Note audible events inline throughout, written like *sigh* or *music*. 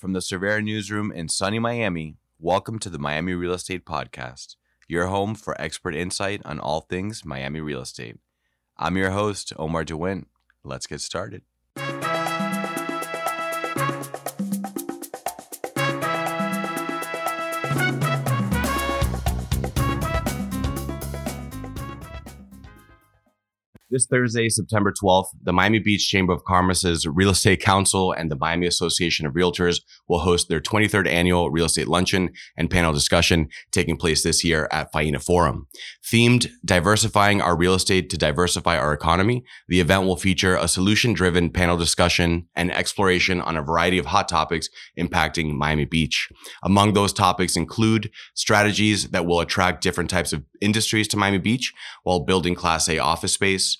From the Cervera Newsroom in sunny Miami, welcome to the Miami Real Estate Podcast, your home for expert insight on all things Miami real estate. I'm your host, Omar DeWint. Let's get started. This Thursday, September 12th, the Miami Beach Chamber of Commerce's Real Estate Council and the Miami Association of Realtors will host their 23rd annual real estate luncheon and panel discussion taking place this year at Faena Forum. Themed Diversifying Our Real Estate to Diversify Our Economy, the event will feature a solution driven panel discussion and exploration on a variety of hot topics impacting Miami Beach. Among those topics include strategies that will attract different types of industries to Miami Beach while building Class A office space,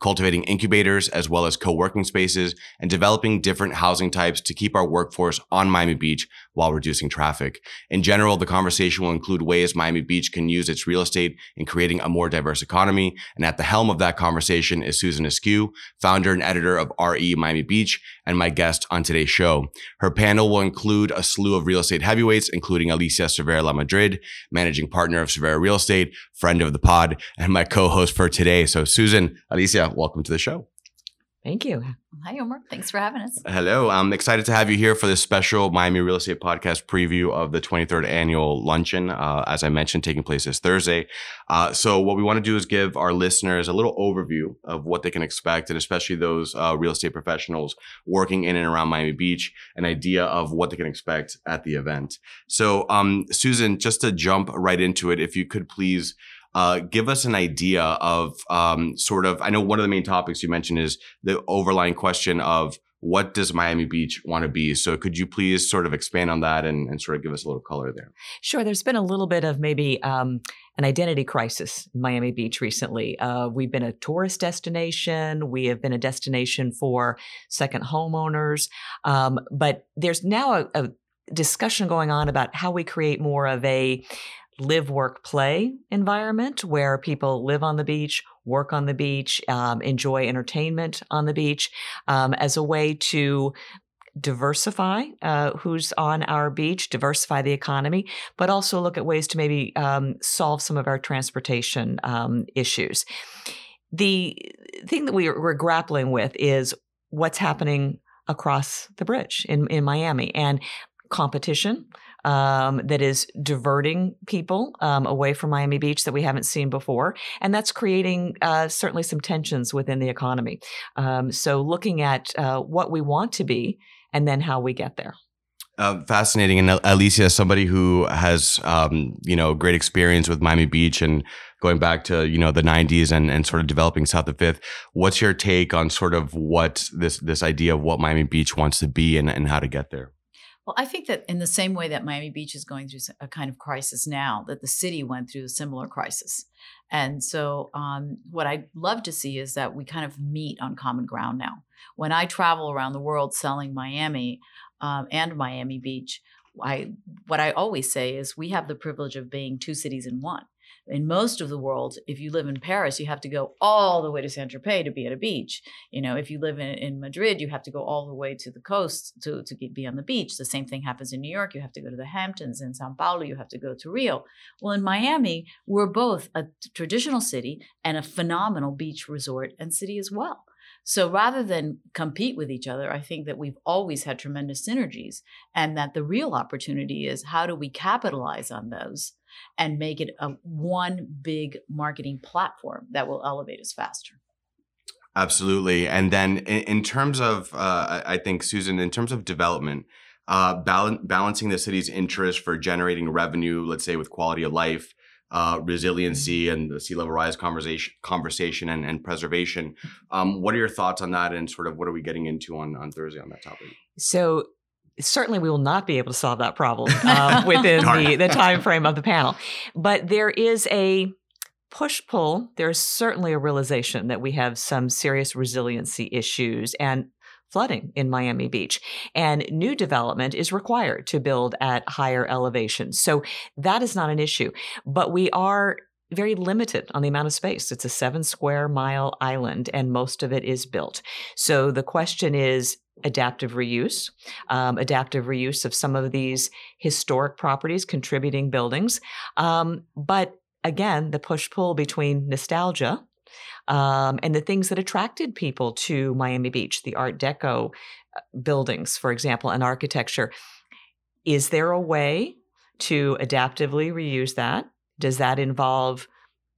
cultivating incubators as well as co-working spaces, and developing different housing types to keep our workforce on Miami Beach while reducing traffic. In general, the conversation will include ways Miami Beach can use its real estate in creating a more diverse economy. And at the helm of that conversation is Susan Askew, founder and editor of RE Miami Beach, and my guest on today's show. Her panel will include a slew of real estate heavyweights, including Alicia Cervera La Madrid, managing partner of Cervera Real Estate, friend of the pod, and my co-host for today. So Susan, Alicia, welcome to the show. Thank you. Hi, Omar. Thanks for having us. Hello. I'm excited to have you here for this special Miami Real Estate Podcast preview of the 23rd annual luncheon, uh, as I mentioned, taking place this Thursday. Uh, so, what we want to do is give our listeners a little overview of what they can expect, and especially those uh, real estate professionals working in and around Miami Beach, an idea of what they can expect at the event. So, um, Susan, just to jump right into it, if you could please uh, give us an idea of um, sort of, I know one of the main topics you mentioned is the overlying question of what does Miami Beach want to be? So could you please sort of expand on that and, and sort of give us a little color there? Sure. There's been a little bit of maybe um, an identity crisis in Miami Beach recently. Uh, we've been a tourist destination. We have been a destination for second homeowners. Um, but there's now a, a discussion going on about how we create more of a live, work, play environment where people live on the beach, work on the beach, um, enjoy entertainment on the beach um, as a way to diversify uh, who's on our beach, diversify the economy, but also look at ways to maybe um, solve some of our transportation um, issues. The thing that we, we're grappling with is what's happening across the bridge in, in Miami and competition um, that is diverting people um, away from Miami Beach that we haven't seen before. And that's creating uh, certainly some tensions within the economy. Um, so, looking at uh, what we want to be and then how we get there. Uh, fascinating. And Alicia, somebody who has, um, you know, great experience with Miami Beach and going back to, you know, the 90s and, and sort of developing South of Fifth. What's your take on sort of what this, this idea of what Miami Beach wants to be and, and how to get there? Well, I think that in the same way that Miami Beach is going through a kind of crisis now, that the city went through a similar crisis. And so, um, what I'd love to see is that we kind of meet on common ground now. When I travel around the world selling Miami um, and Miami Beach, I what I always say is we have the privilege of being two cities in one in most of the world, if you live in Paris, you have to go all the way to Saint Tropez to be at a beach. You know, if you live in, in Madrid, you have to go all the way to the coast to, to be on the beach. The same thing happens in New York. You have to go to the Hamptons. In Sao Paulo, you have to go to Rio. Well, in Miami, we're both a traditional city and a phenomenal beach resort and city as well. So rather than compete with each other, I think that we've always had tremendous synergies and that the real opportunity is how do we capitalize on those and make it a one big marketing platform that will elevate us faster. Absolutely. And then in, in terms of, uh, I think, Susan, in terms of development, uh, bal- balancing the city's interest for generating revenue, let's say with quality of life, uh, resiliency, mm-hmm. and the sea level rise conversation, conversation and, and preservation. Um, what are your thoughts on that, and sort of what are we getting into on, on Thursday on that topic? So certainly we will not be able to solve that problem uh, *laughs* within the, the time frame of the panel. But there is a push pull. There's certainly a realization that we have some serious resiliency issues and flooding in Miami Beach. And new development is required to build at higher elevations. So that is not an issue. But we are very limited on the amount of space. It's a seven square mile island, and most of it is built. So the question is adaptive reuse, um, adaptive reuse of some of these historic properties, contributing buildings. Um, but again, the push pull between nostalgia um, and the things that attracted people to Miami Beach, the Art Deco uh, buildings, for example, and architecture. Is there a way to adaptively reuse that? Does that involve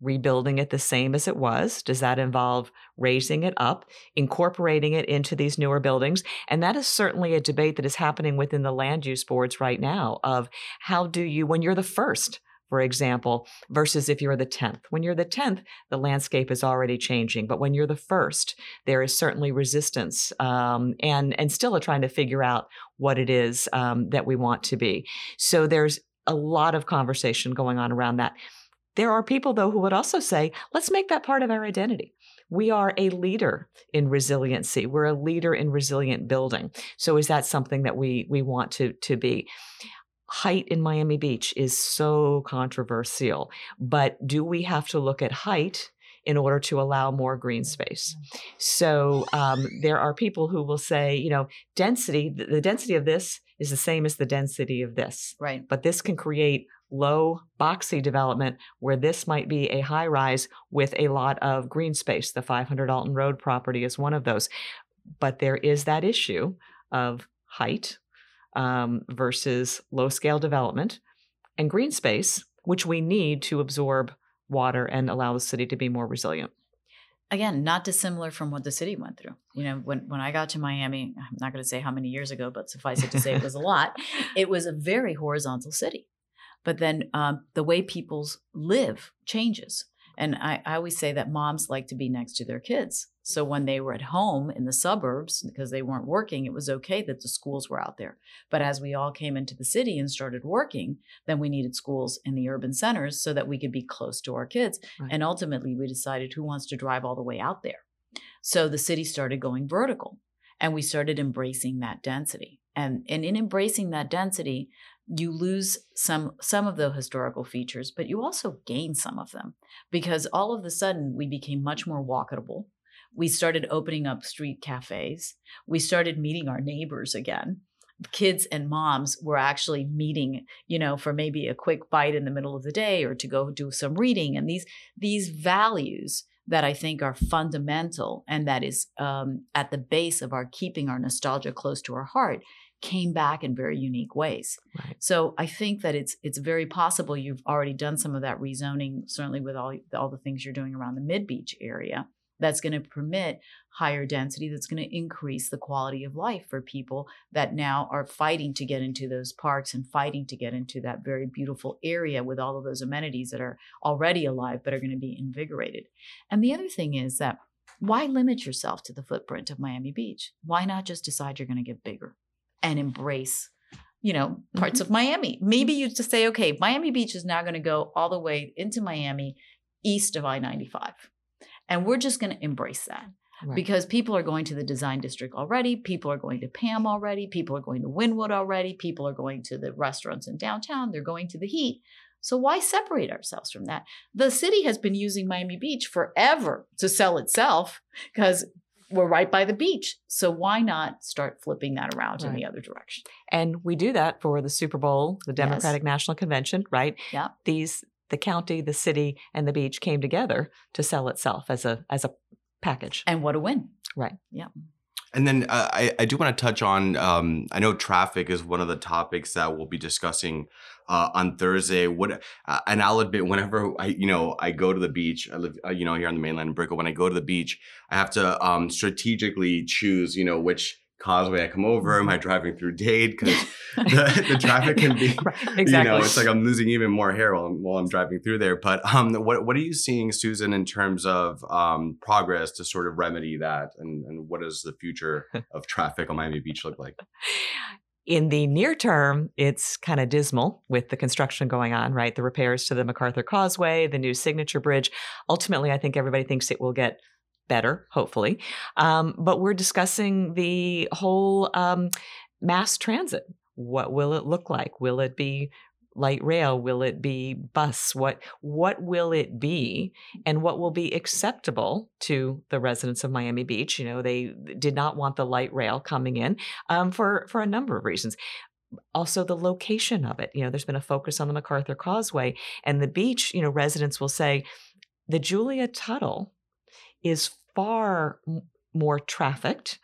rebuilding it the same as it was? Does that involve raising it up, incorporating it into these newer buildings? And that is certainly a debate that is happening within the land use boards right now of how do you, when you're the first, for example, versus if you're the 10th. When you're the 10th, the landscape is already changing. But when you're the first, there is certainly resistance um, and, and still trying to figure out what it is um, that we want to be. So there's a lot of conversation going on around that. There are people, though, who would also say, let's make that part of our identity. We are a leader in resiliency. We're a leader in resilient building. So is that something that we we want to to be? height in Miami Beach is so controversial. But do we have to look at height in order to allow more green space? So um, there are people who will say, you know, density, the density of this is the same as the density of this. Right. But this can create low boxy development where this might be a high rise with a lot of green space. The 500 Alton Road property is one of those. But there is that issue of height um, versus low scale development and green space, which we need to absorb water and allow the city to be more resilient. Again, not dissimilar from what the city went through. You know, when, when I got to Miami, I'm not going to say how many years ago, but suffice it to say it was a *laughs* lot. It was a very horizontal city. But then um, the way people live changes. And I, I always say that moms like to be next to their kids. So when they were at home in the suburbs, because they weren't working, it was okay that the schools were out there. But as we all came into the city and started working, then we needed schools in the urban centers so that we could be close to our kids. Right. And ultimately, we decided who wants to drive all the way out there. So the city started going vertical and we started embracing that density. And, and in embracing that density, you lose some some of the historical features, but you also gain some of them because all of a sudden we became much more walkable we started opening up street cafes. We started meeting our neighbors again. Kids and moms were actually meeting, you know, for maybe a quick bite in the middle of the day or to go do some reading. And these these values that I think are fundamental and that is um, at the base of our keeping our nostalgia close to our heart came back in very unique ways. Right. So I think that it's it's very possible you've already done some of that rezoning, certainly with all all the things you're doing around the Mid Beach area that's going to permit higher density that's going to increase the quality of life for people that now are fighting to get into those parks and fighting to get into that very beautiful area with all of those amenities that are already alive but are going to be invigorated. And the other thing is that why limit yourself to the footprint of Miami Beach? Why not just decide you're going to get bigger and embrace you know parts mm-hmm. of Miami? Maybe you just say okay, Miami Beach is now going to go all the way into Miami east of I-95 and we're just going to embrace that. Right. Because people are going to the design district already, people are going to PAMM already, people are going to Wynwood already, people are going to the restaurants in downtown, they're going to the heat. So why separate ourselves from that? The city has been using Miami Beach forever to sell itself because we're right by the beach. So why not start flipping that around right. in the other direction? And we do that for the Super Bowl, the Democratic yes. National Convention, right? Yeah. These the county, the city, and the beach came together to sell itself as a as a package. And what a win! Right. Yeah. And then uh, I, I do want to touch on. Um, I know traffic is one of the topics that we'll be discussing uh, on Thursday. What uh, and I'll admit, whenever I you know I go to the beach, I live uh, you know here on the mainland in Brickell. When I go to the beach, I have to um, strategically choose you know which causeway I come over? Am I driving through Dade? Because *laughs* the, the, traffic can be, right, exactly. *laughs* you know, it's like I'm losing even more hair while I'm, while I'm driving through there. But um, what what are you seeing, Susan, in terms of um, progress to sort of remedy that, and and what does the future *laughs* of traffic on Miami Beach look like? In the near term, it's kind of dismal with the construction going on, right? The repairs to the MacArthur Causeway, the new Signature Bridge. Ultimately, I think everybody thinks it will get better, hopefully. Um, but we're discussing the whole um, mass transit. What will it look like? Will it be light rail? Will it be bus? What what will it be, and what will be acceptable to the residents of Miami Beach? You know, they did not want the light rail coming in um, for for a number of reasons. Also, the location of it. You know, there's been a focus on the MacArthur Causeway and the beach. You know, residents will say the Julia Tuttle is far more trafficked,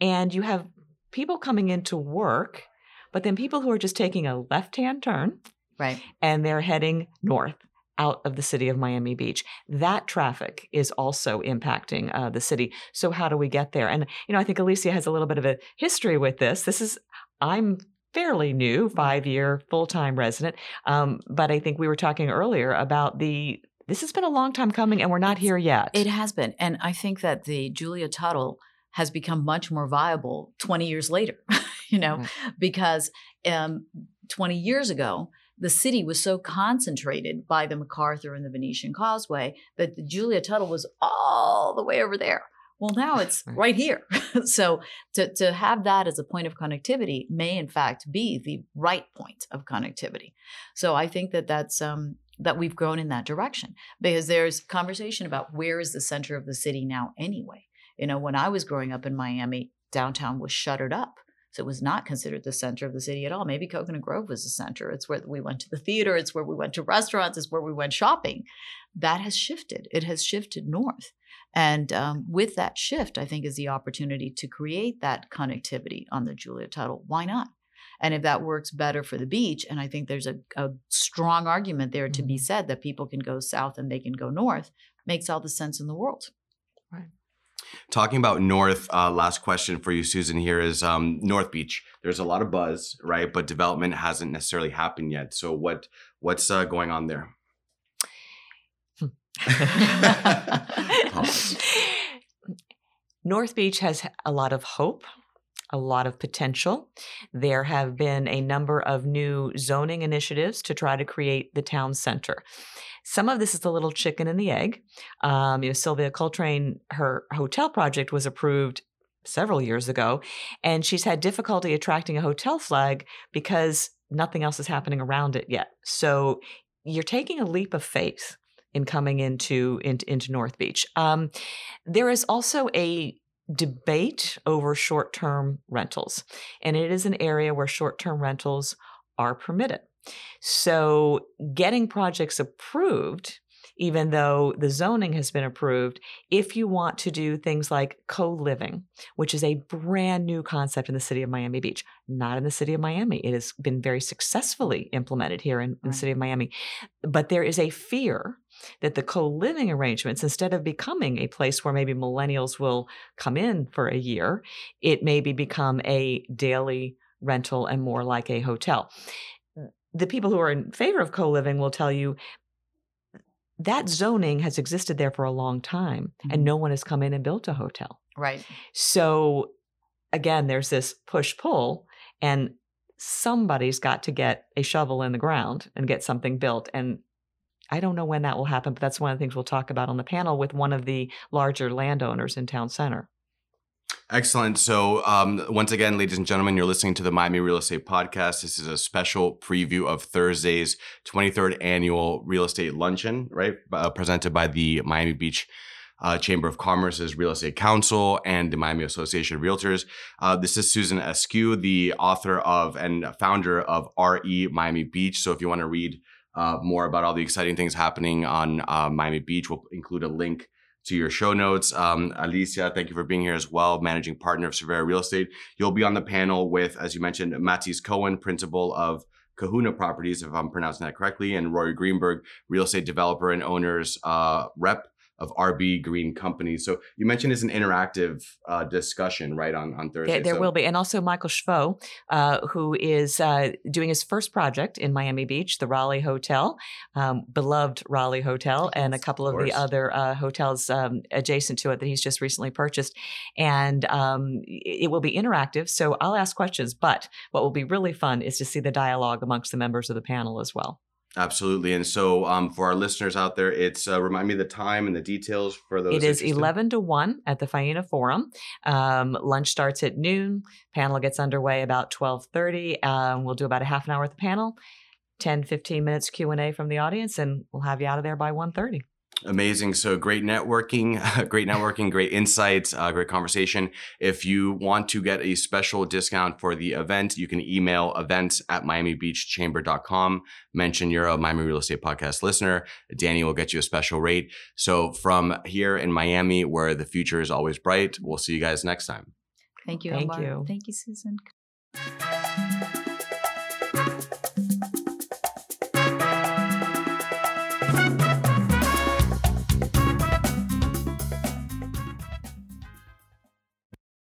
and you have people coming into work, but then people who are just taking a left hand turn Right. and they're heading north out of the city of Miami Beach. That traffic is also impacting uh, the city. So how do we get there? And you know, I think Alicia has a little bit of a history with this. This is I'm fairly new, five year full time resident, um, but I think we were talking earlier about the. This has been a long time coming, and we're not here yet. It has been. And I think that the Julia Tuttle has become much more viable 20 years later, *laughs* you know, Right. because um, 20 years ago, the city was so concentrated by the MacArthur and the Venetian Causeway that the Julia Tuttle was all the way over there. Well, now *laughs* it's Right. right here. *laughs* so to, to have that as a point of connectivity may, in fact, be the right point of connectivity. So I think that that's um, that we've grown in that direction because there's conversation about where is the center of the city now anyway. You know, when I was growing up in Miami, downtown was shuttered up. So it was not considered the center of the city at all. Maybe Coconut Grove was the center. It's where we went to the theater, it's where we went to restaurants, it's where we went shopping. That has shifted. It has shifted north. And um, with that shift, I think is the opportunity to create that connectivity on the Julia Tuttle. Why not? And if that works better for the beach, and I think there's a, a strong argument there to be Mhm. said that people can go south and they can go north, makes all the sense in the world. right Talking about North, uh, last question for you, Susan. Here is um, North Beach. There's a lot of buzz, right? But development hasn't necessarily happened yet. So what what's uh, going on there? *laughs* *laughs* North Beach has a lot of hope, a lot of potential. There have been a number of new zoning initiatives to try to create the town center. Some of this is the little chicken and the egg. Um, you know, Sylvia Coltrane, her hotel project was approved several years ago, and she's had difficulty attracting a hotel flag because nothing else is happening around it yet. So you're taking a leap of faith in coming into into, into North Beach. Um, there is also a debate over short-term rentals, and it is an area where short-term rentals are permitted. So getting projects approved even though the zoning has been approved, if you want to do things like co living, which is a brand new concept in the city of Miami Beach, not in the city of Miami. It has been very successfully implemented here in, in the city of Miami. But there is a fear that the co living arrangements, instead of becoming a place where maybe millennials will come in for a year, it maybe become a daily rental and more like a hotel. The people who are in favor of co living will tell you that zoning has existed there for a long time Mhm. and no one has come in and built a hotel. Right. So again, there's this push pull, and somebody's got to get a shovel in the ground and get something built. And I don't know when that will happen, but that's one of the things we'll talk about on the panel with one of the larger landowners in town center. Excellent. So, um, once again, ladies and gentlemen, you're listening to the Miami Real Estate Podcast. This is a special preview of Thursday's 23rd annual real estate luncheon, right? Uh, presented by the Miami Beach uh, Chamber of Commerce's Real Estate Council and the Miami Association of Realtors. Uh, this is Susan Askew, the author of and founder of RE Miami Beach. So, if you want to read uh, more about all the exciting things happening on uh, Miami Beach, we'll include a link to your show notes. Um, Alicia, thank you for being here as well, managing partner of Cervera Real Estate. You'll be on the panel with, as you mentioned, Matisse Cohen, principal of Kahuna Properties, if I'm pronouncing that correctly, and Rory Greenberg, real estate developer and owners uh, rep of RB Green Company. So you mentioned it's an interactive uh, discussion, right, on, on Thursday. There, there So- will be. And also Michael Shvo, uh, who is uh, doing his first project in Miami Beach, the Raleigh Hotel, um, beloved Raleigh Hotel, and a couple of of, the other uh, hotels um, adjacent to it that he's just recently purchased. And um, it will be interactive. So I'll ask questions. But what will be really fun is to see the dialogue amongst the members of the panel as well. Absolutely. And so um, for our listeners out there, it's uh, remind me the time and the details for those. It is interested. 11 to 1 at the Faena Forum. Um, lunch starts at noon. Panel gets underway about 12:30. Um, we'll do about a half an hour at the panel. 10, 15 minutes Q&A from the audience and we'll have you out of there by 1.30. Amazing. So great networking, *laughs* great networking, great insights, uh, great conversation. If you want to get a special discount for the event, you can email events at miamibeachchamber.com. Mention you're a Miami Real Estate Podcast listener. Danny will get you a special rate. So from here in Miami, where the future is always bright, we'll see you guys next time. Thank you. Thank Omar. you. Thank you, Susan.